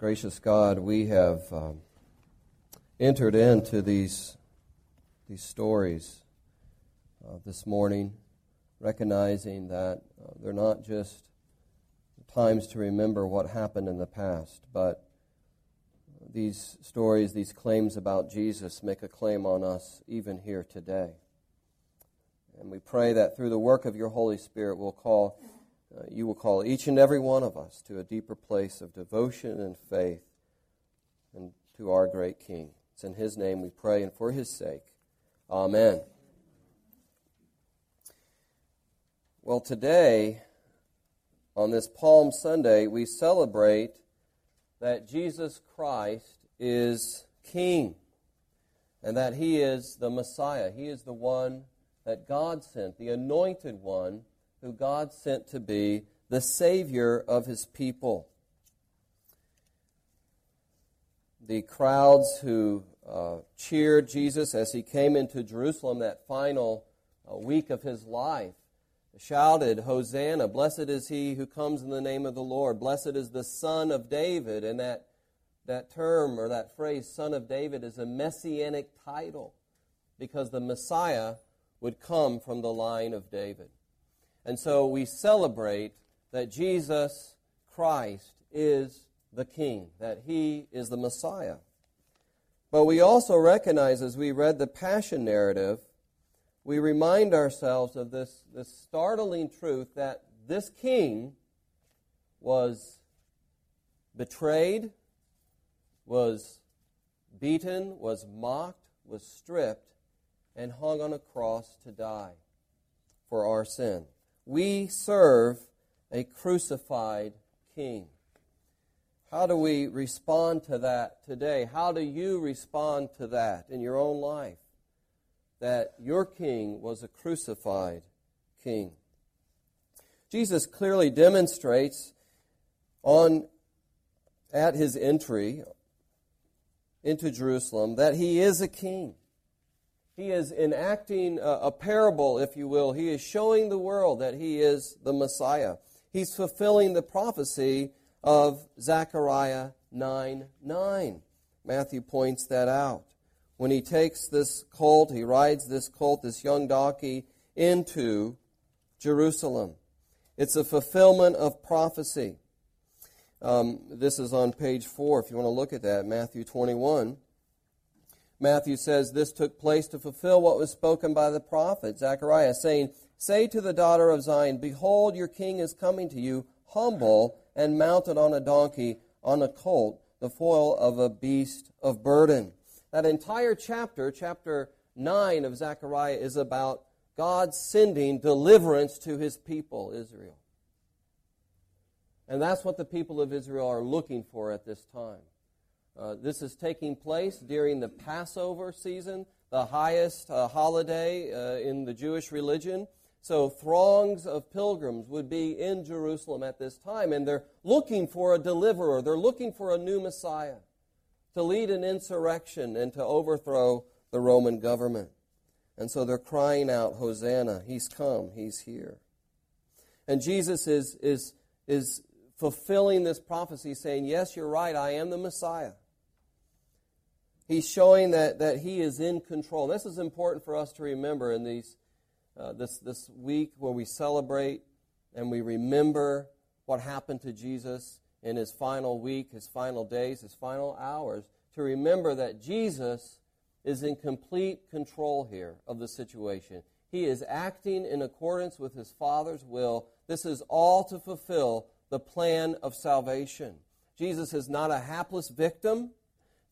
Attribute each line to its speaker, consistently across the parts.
Speaker 1: Gracious God, we have um, entered into these, these stories uh, this morning, recognizing that uh, they're not just times to remember what happened in the past, but these stories, these claims about Jesus, make a claim on us even here today. And we pray that through the work of your Holy Spirit, we'll call uh, you will call each and every one of us to a deeper place of devotion and faith and to our great King. It's in His name we pray and for His sake. Amen. Well, today, on this Palm Sunday, we celebrate that Jesus Christ is King and that He is the Messiah. He is the one that God sent, the anointed one who God sent to be the Savior of his people. The crowds who uh, cheered Jesus as he came into Jerusalem that final uh, week of his life shouted, Hosanna, blessed is he who comes in the name of the Lord, blessed is the Son of David. And that, that term or that phrase, Son of David, is a messianic title because the Messiah would come from the line of David. And so we celebrate that Jesus Christ is the King, that He is the Messiah. But we also recognize as we read the Passion narrative, we remind ourselves of this, this startling truth that this King was betrayed, was beaten, was mocked, was stripped, and hung on a cross to die for our sin. We serve a crucified king. How do we respond to that today? How do you respond to that in your own life? That your king was a crucified king. Jesus clearly demonstrates on at his entry into Jerusalem that he is a king. He is enacting a, a parable, if you will. He is showing the world that he is the Messiah. He's fulfilling the prophecy of Zechariah 9 9. Matthew points that out. When he takes this colt, he rides this colt, this young donkey, into Jerusalem. It's a fulfillment of prophecy. Um, this is on page 4, if you want to look at that, Matthew 21. Matthew says this took place to fulfill what was spoken by the prophet Zechariah, saying, Say to the daughter of Zion, Behold, your king is coming to you, humble and mounted on a donkey, on a colt, the foal of a beast of burden. That entire chapter, chapter 9 of Zechariah, is about God sending deliverance to his people, Israel. And that's what the people of Israel are looking for at this time. Uh, this is taking place during the Passover season, the highest uh, holiday uh, in the Jewish religion. So, throngs of pilgrims would be in Jerusalem at this time, and they're looking for a deliverer. They're looking for a new Messiah to lead an insurrection and to overthrow the Roman government. And so they're crying out, Hosanna, He's come, He's here. And Jesus is, is, is fulfilling this prophecy, saying, Yes, you're right, I am the Messiah. He's showing that, that he is in control. This is important for us to remember in these, uh, this, this week where we celebrate and we remember what happened to Jesus in his final week, his final days, his final hours, to remember that Jesus is in complete control here of the situation. He is acting in accordance with his Father's will. This is all to fulfill the plan of salvation. Jesus is not a hapless victim.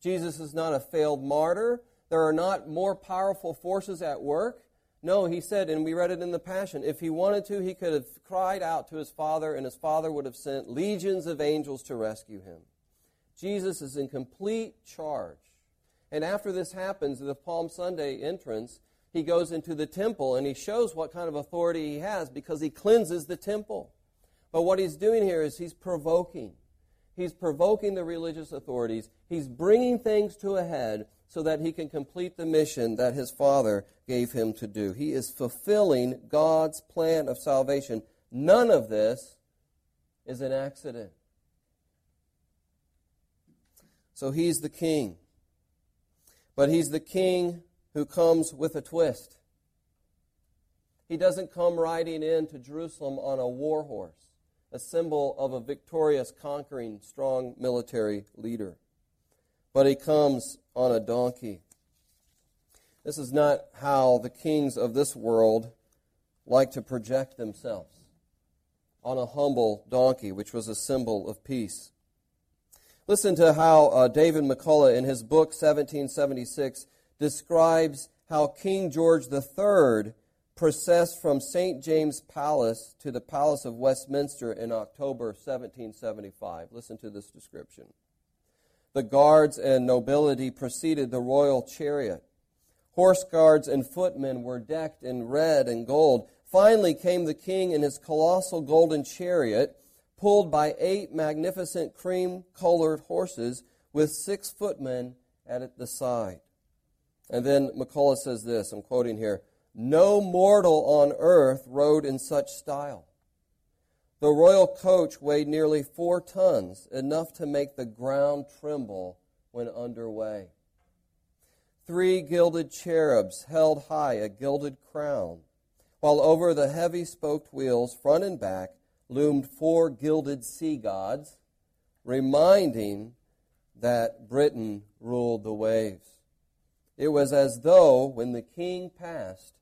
Speaker 1: Jesus is not a failed martyr. There are not more powerful forces at work. No, he said, and we read it in the Passion, if he wanted to, he could have cried out to his Father, and his Father would have sent legions of angels to rescue him. Jesus is in complete charge. And after this happens, the Palm Sunday entrance, he goes into the temple and he shows what kind of authority he has because he cleanses the temple. But what he's doing here is he's provoking. He's provoking the religious authorities. He's bringing things to a head so that he can complete the mission that his Father gave him to do. He is fulfilling God's plan of salvation. None of this is an accident. So he's the king. But he's the king who comes with a twist. He doesn't come riding into Jerusalem on a war horse, a symbol of a victorious, conquering, strong military leader. But he comes on a donkey. This is not how the kings of this world like to project themselves on a humble donkey, which was a symbol of peace. Listen to how uh, David McCullough, in his book 1776, describes how King George III processed from St. James Palace to the Palace of Westminster in October 1775. Listen to this description. The guards and nobility preceded the royal chariot. Horse guards and footmen were decked in red and gold. Finally came the king in his colossal golden chariot, pulled by eight magnificent cream colored horses with six footmen at the side. And then McCullough says this I'm quoting here no mortal on earth rode in such style. The royal coach weighed nearly four tons, enough to make the ground tremble when underway. Three gilded cherubs held high a gilded crown, while over the heavy spoked wheels, front and back, loomed four gilded sea gods, reminding that Britain ruled the waves. It was as though, when the king passed,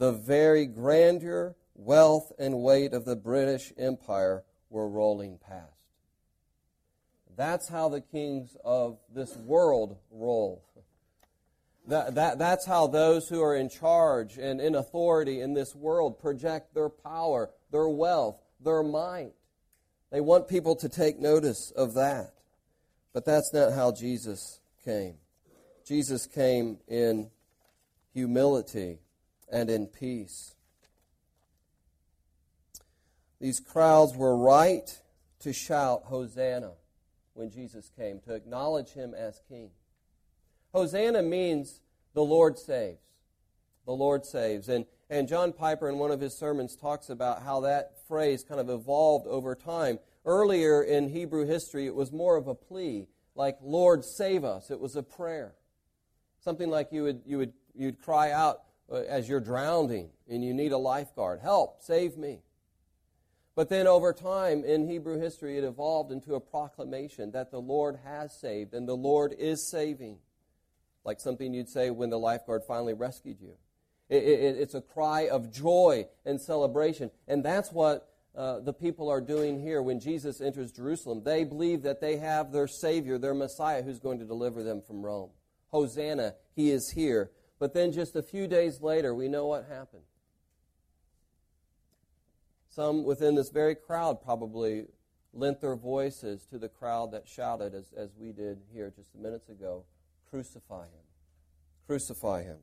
Speaker 1: the very grandeur, wealth, and weight of the British Empire were rolling past. That's how the kings of this world roll. That, that, that's how those who are in charge and in authority in this world project their power, their wealth, their might. They want people to take notice of that. But that's not how Jesus came. Jesus came in humility and in peace. These crowds were right to shout Hosanna when Jesus came, to acknowledge him as king. Hosanna means the Lord saves. The Lord saves. And, and John Piper, in one of his sermons, talks about how that phrase kind of evolved over time. Earlier in Hebrew history, it was more of a plea, like, Lord, save us. It was a prayer. Something like you would, you would you'd cry out as you're drowning and you need a lifeguard. Help, save me. But then over time in Hebrew history, it evolved into a proclamation that the Lord has saved and the Lord is saving. Like something you'd say when the lifeguard finally rescued you. It, it, it's a cry of joy and celebration. And that's what uh, the people are doing here when Jesus enters Jerusalem. They believe that they have their Savior, their Messiah, who's going to deliver them from Rome. Hosanna, He is here. But then just a few days later, we know what happened. Some within this very crowd probably lent their voices to the crowd that shouted, as, as we did here just a minutes ago, Crucify him. Crucify him.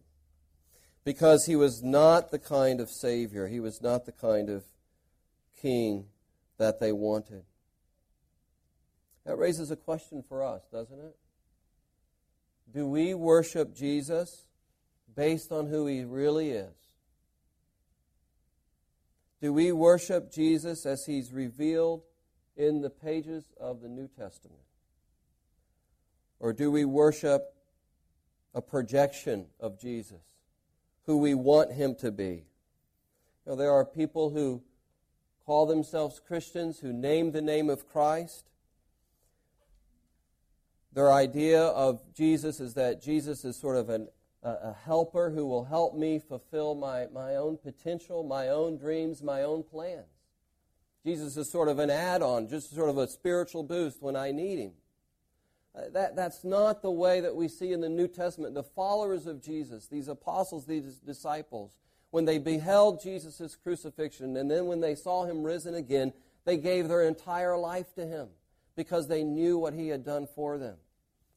Speaker 1: Because he was not the kind of Savior, he was not the kind of king that they wanted. That raises a question for us, doesn't it? Do we worship Jesus based on who he really is? Do we worship Jesus as he's revealed in the pages of the New Testament? Or do we worship a projection of Jesus, who we want him to be? You know, there are people who call themselves Christians, who name the name of Christ. Their idea of Jesus is that Jesus is sort of an a, helper who will help me fulfill my, my own potential, my own dreams, my own plans. Jesus is sort of an add on, just sort of a spiritual boost when I need him. Uh, that, that's not the way that we see in the New Testament. The followers of Jesus, these apostles, these disciples, when they beheld Jesus' crucifixion and then when they saw him risen again, they gave their entire life to him because they knew what he had done for them.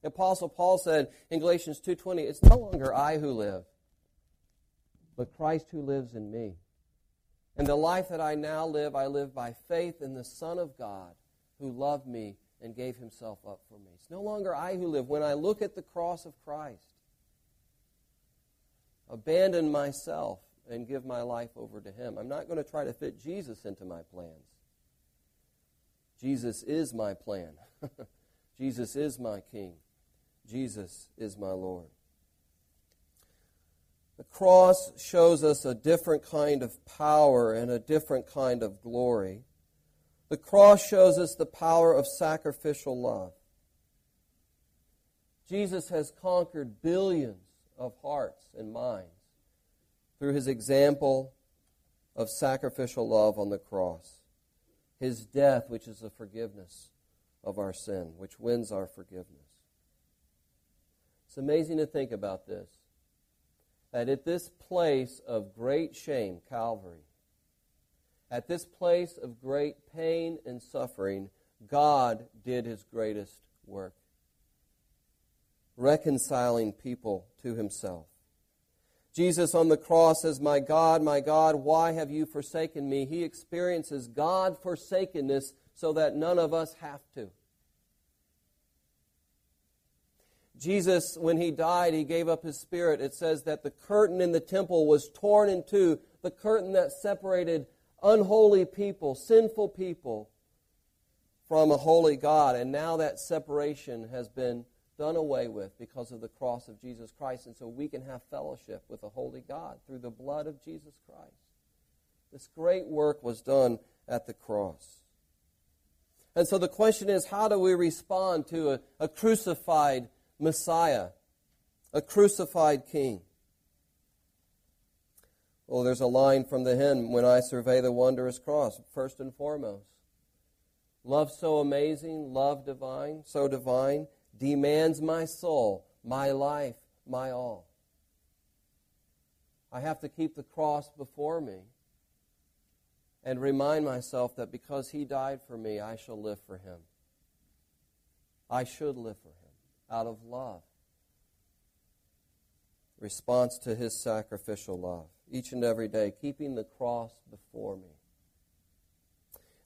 Speaker 1: The Apostle Paul said in Galatians 2.20, It's no longer I who live, but Christ who lives in me. And the life that I now live, I live by faith in the Son of God who loved me and gave himself up for me. It's no longer I who live. When I look at the cross of Christ, abandon myself and give my life over to him. I'm not going to try to fit Jesus into my plans. Jesus is my plan. Jesus is my king. Jesus is my Lord. The cross shows us a different kind of power and a different kind of glory. The cross shows us the power of sacrificial love. Jesus has conquered billions of hearts and minds through his example of sacrificial love on the cross. His death, which is the forgiveness of our sin, which wins our forgiveness. It's amazing to think about this that at this place of great shame, Calvary, at this place of great pain and suffering, God did his greatest work, reconciling people to himself. Jesus on the cross says, My God, my God, why have you forsaken me? He experiences God forsakenness so that none of us have to. Jesus, when he died, he gave up his spirit. It says that the curtain in the temple was torn in two, the curtain that separated unholy people, sinful people, from a holy God. And now that separation has been done away with because of the cross of Jesus Christ. And so we can have fellowship with a holy God through the blood of Jesus Christ. This great work was done at the cross. And so the question is how do we respond to a, a crucified Messiah, a crucified king. Well, there's a line from the hymn, When I Survey the Wondrous Cross, first and foremost. Love so amazing, love divine, so divine, demands my soul, my life, my all. I have to keep the cross before me and remind myself that because he died for me, I shall live for him. I should live for him out of love. Response to his sacrificial love. Each and every day, keeping the cross before me.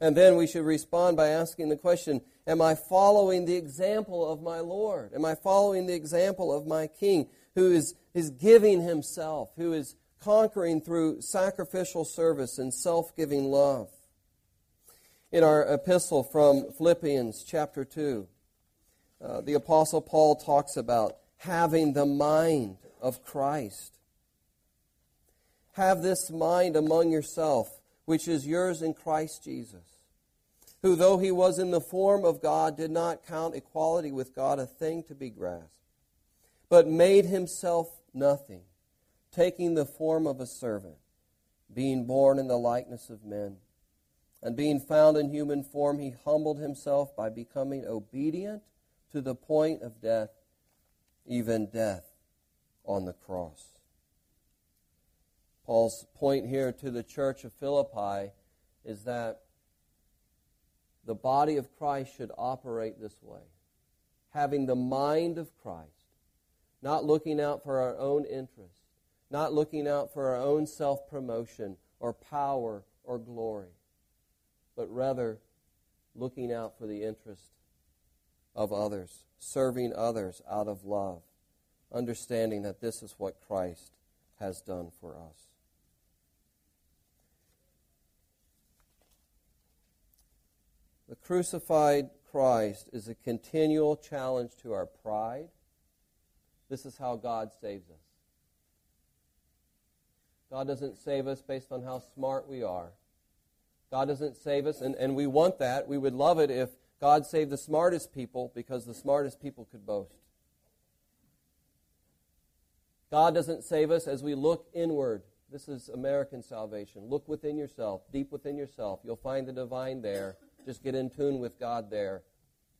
Speaker 1: And then we should respond by asking the question Am I following the example of my Lord? Am I following the example of my King who is, is giving himself, who is conquering through sacrificial service and self giving love? In our epistle from Philippians chapter 2, uh, the Apostle Paul talks about having the mind of Christ. Have this mind among yourself, which is yours in Christ Jesus, who, though he was in the form of God, did not count equality with God a thing to be grasped, but made himself nothing, taking the form of a servant, being born in the likeness of men. And being found in human form, he humbled himself by becoming obedient to the point of death, even death on the cross. Paul's point here to the church of Philippi is that the body of Christ should operate this way having the mind of Christ, not looking out for our own interest, not looking out for our own self promotion or power or glory, but rather looking out for the interest of others, serving others out of love, understanding that this is what Christ has done for us. The crucified Christ is a continual challenge to our pride. This is how God saves us. God doesn't save us based on how smart we are. God doesn't save us, and, and we want that. We would love it if God saved the smartest people because the smartest people could boast. God doesn't save us as we look inward. This is American salvation. Look within yourself, deep within yourself. You'll find the divine there. Just get in tune with God there.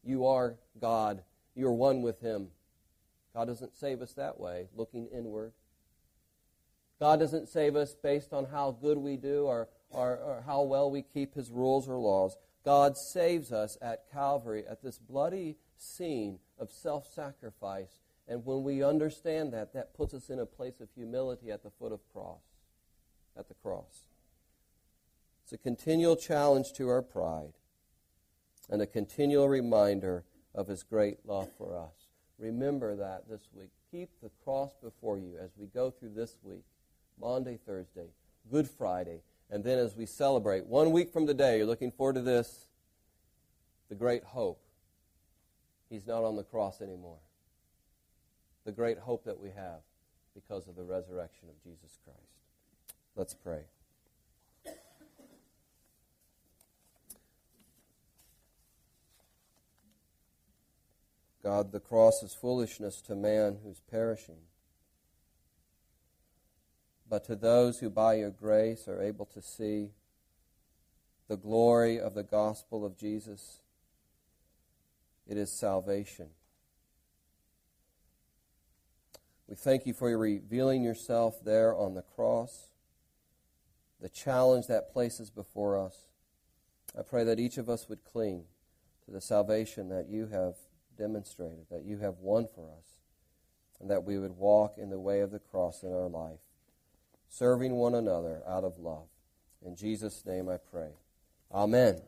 Speaker 1: You are God. You're one with Him. God doesn't save us that way, looking inward. God doesn't save us based on how good we do or, or, or how well we keep His rules or laws. God saves us at Calvary at this bloody scene of self sacrifice. And when we understand that, that puts us in a place of humility at the foot of cross, at the cross. It's a continual challenge to our pride and a continual reminder of his great love for us. Remember that this week. Keep the cross before you as we go through this week, Maundy, Thursday, Good Friday, and then as we celebrate, one week from today, you're looking forward to this, the great hope. He's not on the cross anymore. the great hope that we have because of the resurrection of Jesus Christ. Let's pray. God, the cross is foolishness to man who's perishing. But to those who by your grace are able to see the glory of the gospel of Jesus, it is salvation. We thank you for revealing yourself there on the cross, the challenge that places before us. I pray that each of us would cling to the salvation that you have demonstrated, that you have won for us, and that we would walk in the way of the cross in our life, serving one another out of love. In Jesus' name I pray. Amen.